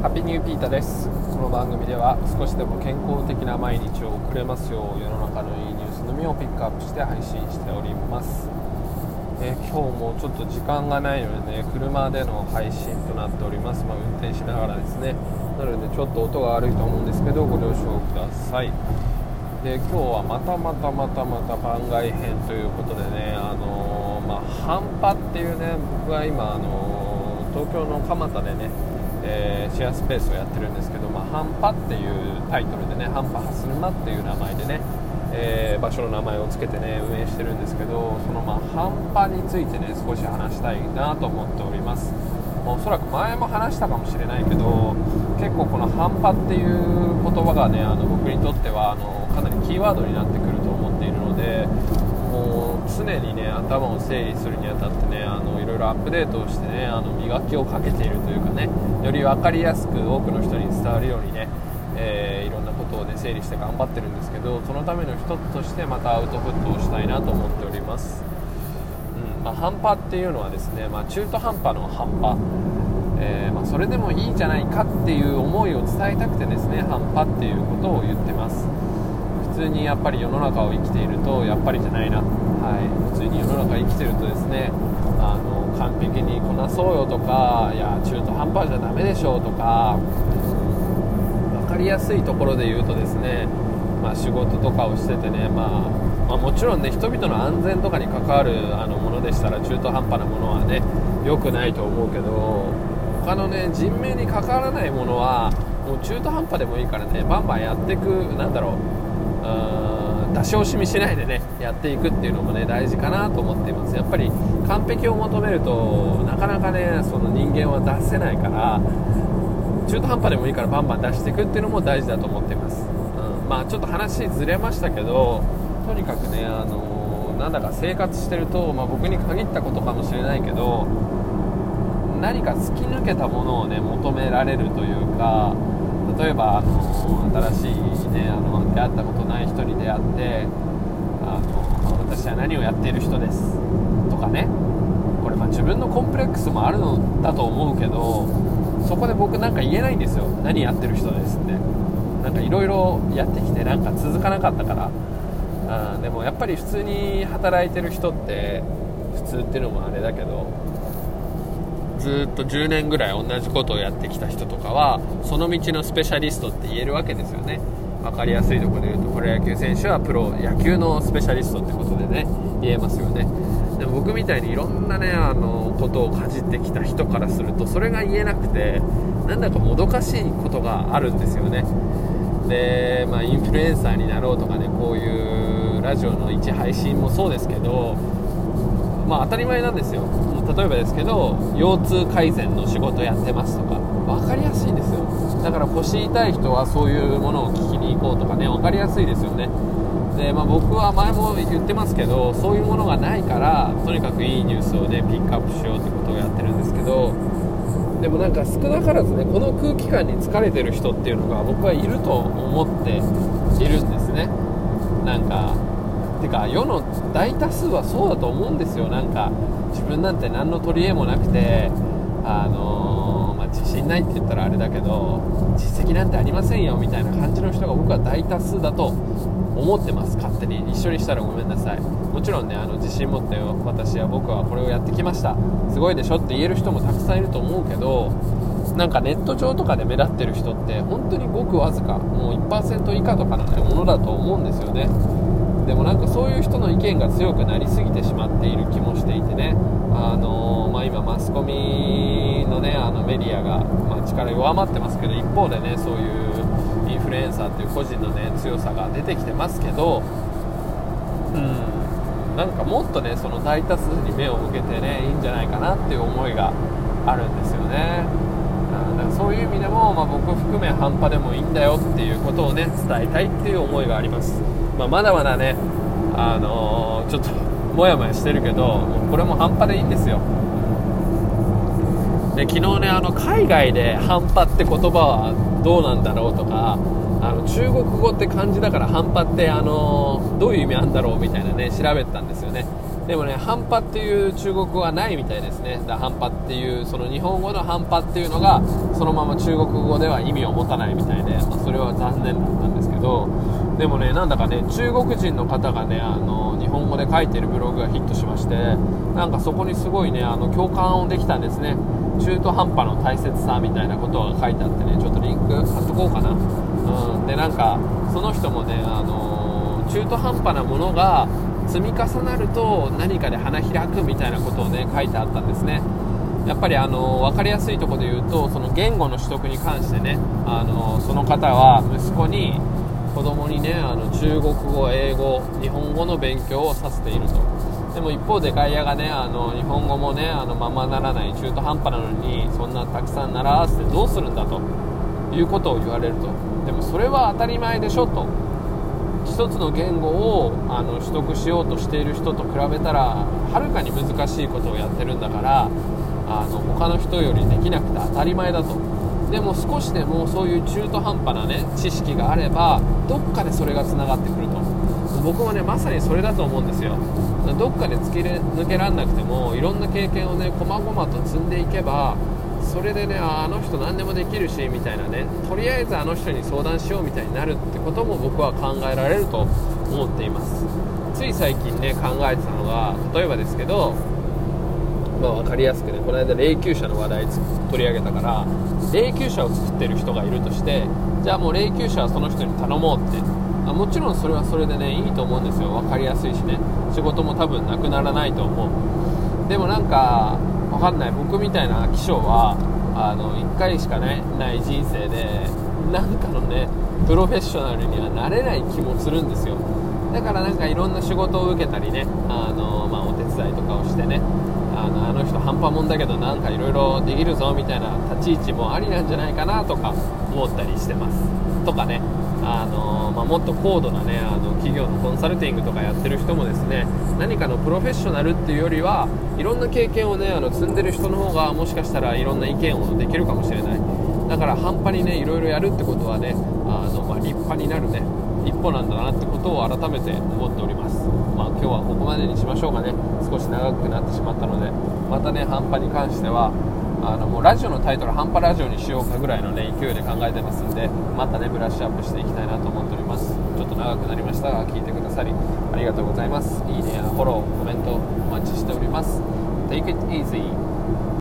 ハッピーニューピータです。この番組では少しでも健康的な毎日を送れますよう世の中のいいニュースのみをピックアップして配信しております、え、今日もちょっと時間がないのでね車での配信となっております、まあ、運転しながらですね。なのでちょっと音が悪いと思うんですけどご了承ください。で今日はまたまたまたまた番外編ということでねあのー、まあ、半端っていうね僕は今あのー、東京の蒲田でねえー、シェアスペースをやってるんですけど、まあ、ハンパっていうタイトルでねハンパハスルマっていう名前でね、えー、場所の名前を付けてね運営してるんですけどそのまあハンパについてね少し話したいなと思っております。おそらく前も話したかもしれないけど結構このハンパっていう言葉がねあの僕にとってはあのかなりキーワードになってくると思っているので常にね頭を整理するにあたってねあのいろいろアップデートをしてねあの磨きをかけているというかねより分かりやすく多くの人に伝わるようにね、えー、いろんなことをね整理して頑張ってるんですけどそのための一つとしてまたアウトプットをしたいなと思っております、うんまあ、半端っていうのはですね、まあ、中途半端の半端えー、まあ、それでもいいんじゃないかっていう思いを伝えたくてですね半端っていうことを言ってます。通にやっぱり世の中を生きているとやっぱりじゃないな、はい、普通に世の中生きてるとですねあの完璧にこなそうよとかいや中途半端じゃダメでしょうとか分かりやすいところで言うとですね、まあ、仕事とかをしててね、まあ、まあ、もちろんね人々の安全とかに関わるあのものでしたら中途半端なものはね良くないと思うけど他のね人命に関わらないものはもう中途半端でもいいからねバンバンやっていくなんだろう出し惜しみしないでねやっていくっていうのもね大事かなと思っています。やっぱり完璧を求めるとなかなかねその人間は出せないから中途半端でもいいからバンバン出していくっていうのも大事だと思っています、うん、まあちょっと話ずれましたけどとにかくねあの、なんだか生活してると、まあ、僕に限ったことかもしれないけど何か突き抜けたものをね求められるというか例えばあの新しいねあの出会ったことない人に出会ってあの私は何をやっている人ですとかね。これま自分のコンプレックスもあるのだと思うけどそこで僕なんか言えないんですよ。何やってる人ですって。なんかいろいろやってきてなんか続かなかったから。あでもやっぱり普通に働いてる人って普通っていうのもあれだけどずっと10年ぐらい同じことをやってきた人とかはその道のスペシャリストって言えるわけですよね。分かりやすいところで言うとプロ野球選手はプロ野球のスペシャリストってことでね言えますよね。でも僕みたいにいろんなねあのことをかじってきた人からするとそれが言えなくてなんだかもどかしいことがあるんですよね。で、まあ、インフルエンサーになろうとかねこういうラジオの一配信もそうですけどまあ当たり前なんですよ。例えばですけど腰痛改善の仕事やってますとか。分かりやすいんですよ。だから腰痛い人はそういうものを聞きに行こうとかね。分かりやすいですよね。で、まあ、僕は前も言ってますけどそういうものがないからとにかくいいニュースをねピックアップしようってことをやってるんですけど。でもなんか少なからずねこの空気感に疲れてる人っていうのが僕はいると思っているんですね。なんかてか世の大多数はそうだと思うんですよ。なんか自分なんて何の取り柄もなくてあのー、まあ、自信ないって言ったらあれだけど実績なんてありませんよみたいな感じの人が僕は大多数だと思ってます。勝手に一緒にしたらごめんなさい。もちろんねあの自信持って私は僕はこれをやってきました。すごいでしょって言える人もたくさんいると思うけどなんかネット上とかで目立ってる人って本当にごくわずかもう1%以下とかの、ものだと思うんですよね。でもなんかそういう人の意見が強くなりすぎてしまっている気もしていてね、あのー、まあ、今、マスコミの,、ね、あのメディアが、まあ、力弱まってますけど一方でねそういうインフルエンサーっていう個人の、ね、強さが出てきてますけど、うん、なんかもっとねその大多数に目を向けてねいいんじゃないかなっていう思いがあるんですよね。だからそういう意味でも、まあ、僕含め半端でもいいんだよっていうことをね伝えたいっていう思いがあります。まあ、まだまだね、あのー、ちょっともやもやしてるけどこれも半端でいいんですよ。で昨日ねあの海外で半端って言葉はどうなんだろうとかあの中国語って漢字だから半端って、あのー、どういう意味あるんだろうみたいなね調べてたんですよね。でもね半端っていう中国語はないみたいですね。だ半端っていうその日本語の半端っていうのがそのまま中国語では意味を持たないみたいで、まあ、それは残念だったんですけどでもねなんだかね中国人の方がねあの日本語で書いてるブログがヒットしましてなんかそこにすごいねあの共感をできたんですね。中途半端の大切さみたいなことが書いてあってねちょっとリンク貼っとこうかな、うん、でなんかその人もねあの中途半端なものが積み重なると何かで花開くみたいなことをね書いてあったんですね。やっぱりあの分かりやすいとこで言うとその言語の取得に関してねあのその方は息子に子供にねあの中国語英語日本語の勉強をさせていると。でも一方で外野がねあの日本語もねあのままならない中途半端なのにそんなたくさん習わせてどうするんだということを言われると。でもそれは当たり前でしょと。1つの言語をあの取得しようとしている人と比べたらはるかに難しいことをやってるんだからあの他の人よりできなくて当たり前だと。でも少しでもそういう中途半端なね知識があればどっかでそれがつながってくると。僕はねまさにそれだと思うんですよ。どっかで突き抜けられなくてもいろんな経験をね細々と積んでいけばそれでねあの人何でもできるしみたいなね。とりあえずあの人に相談しようみたいになるってことも僕は考えられると思っています。つい最近ね考えてたのが例えばですけどまあ、分かりやすくねこの間霊柩車の話題取り上げたから霊柩車を作ってる人がいるとしてじゃあもう霊柩車はその人に頼もうって。あもちろんそれはそれでねいいと思うんですよ。分かりやすいしね。仕事も多分なくならないと思う。でもなんか分かんない。僕みたいな気象はあの1回しか、ね、ない人生でなんかのねプロフェッショナルにはなれない気もするんですよ。だからなんかいろんな仕事を受けたりねあの、まあ、お手伝いとかをしてねあのあの人半端もんだけどなんかいろいろできるぞみたいな立ち位置もありなんじゃないかなとか思ったりしてますとかね。あのまあ、もっと高度な、ね、あの企業のコンサルティングとかやってる人もですね何かのプロフェッショナルっていうよりはいろんな経験を、ね、あの積んでる人の方がもしかしたらいろんな意見をできるかもしれない。だから半端にねいろいろやるってことはねあの、まあ、立派になるね一歩なんだなってことを改めて思っております、まあ、今日はここまでにしましょうかね。少し長くなってしまったのでまたね半端に関してはあのもうラジオのタイトル半端ラジオにしようかぐらいのね勢いで考えてますんでまたねブラッシュアップしていきたいなと思っております。ちょっと長くなりましたが聞いてくださりありがとうございます。いいねやフォローコメントお待ちしております。Take it easy.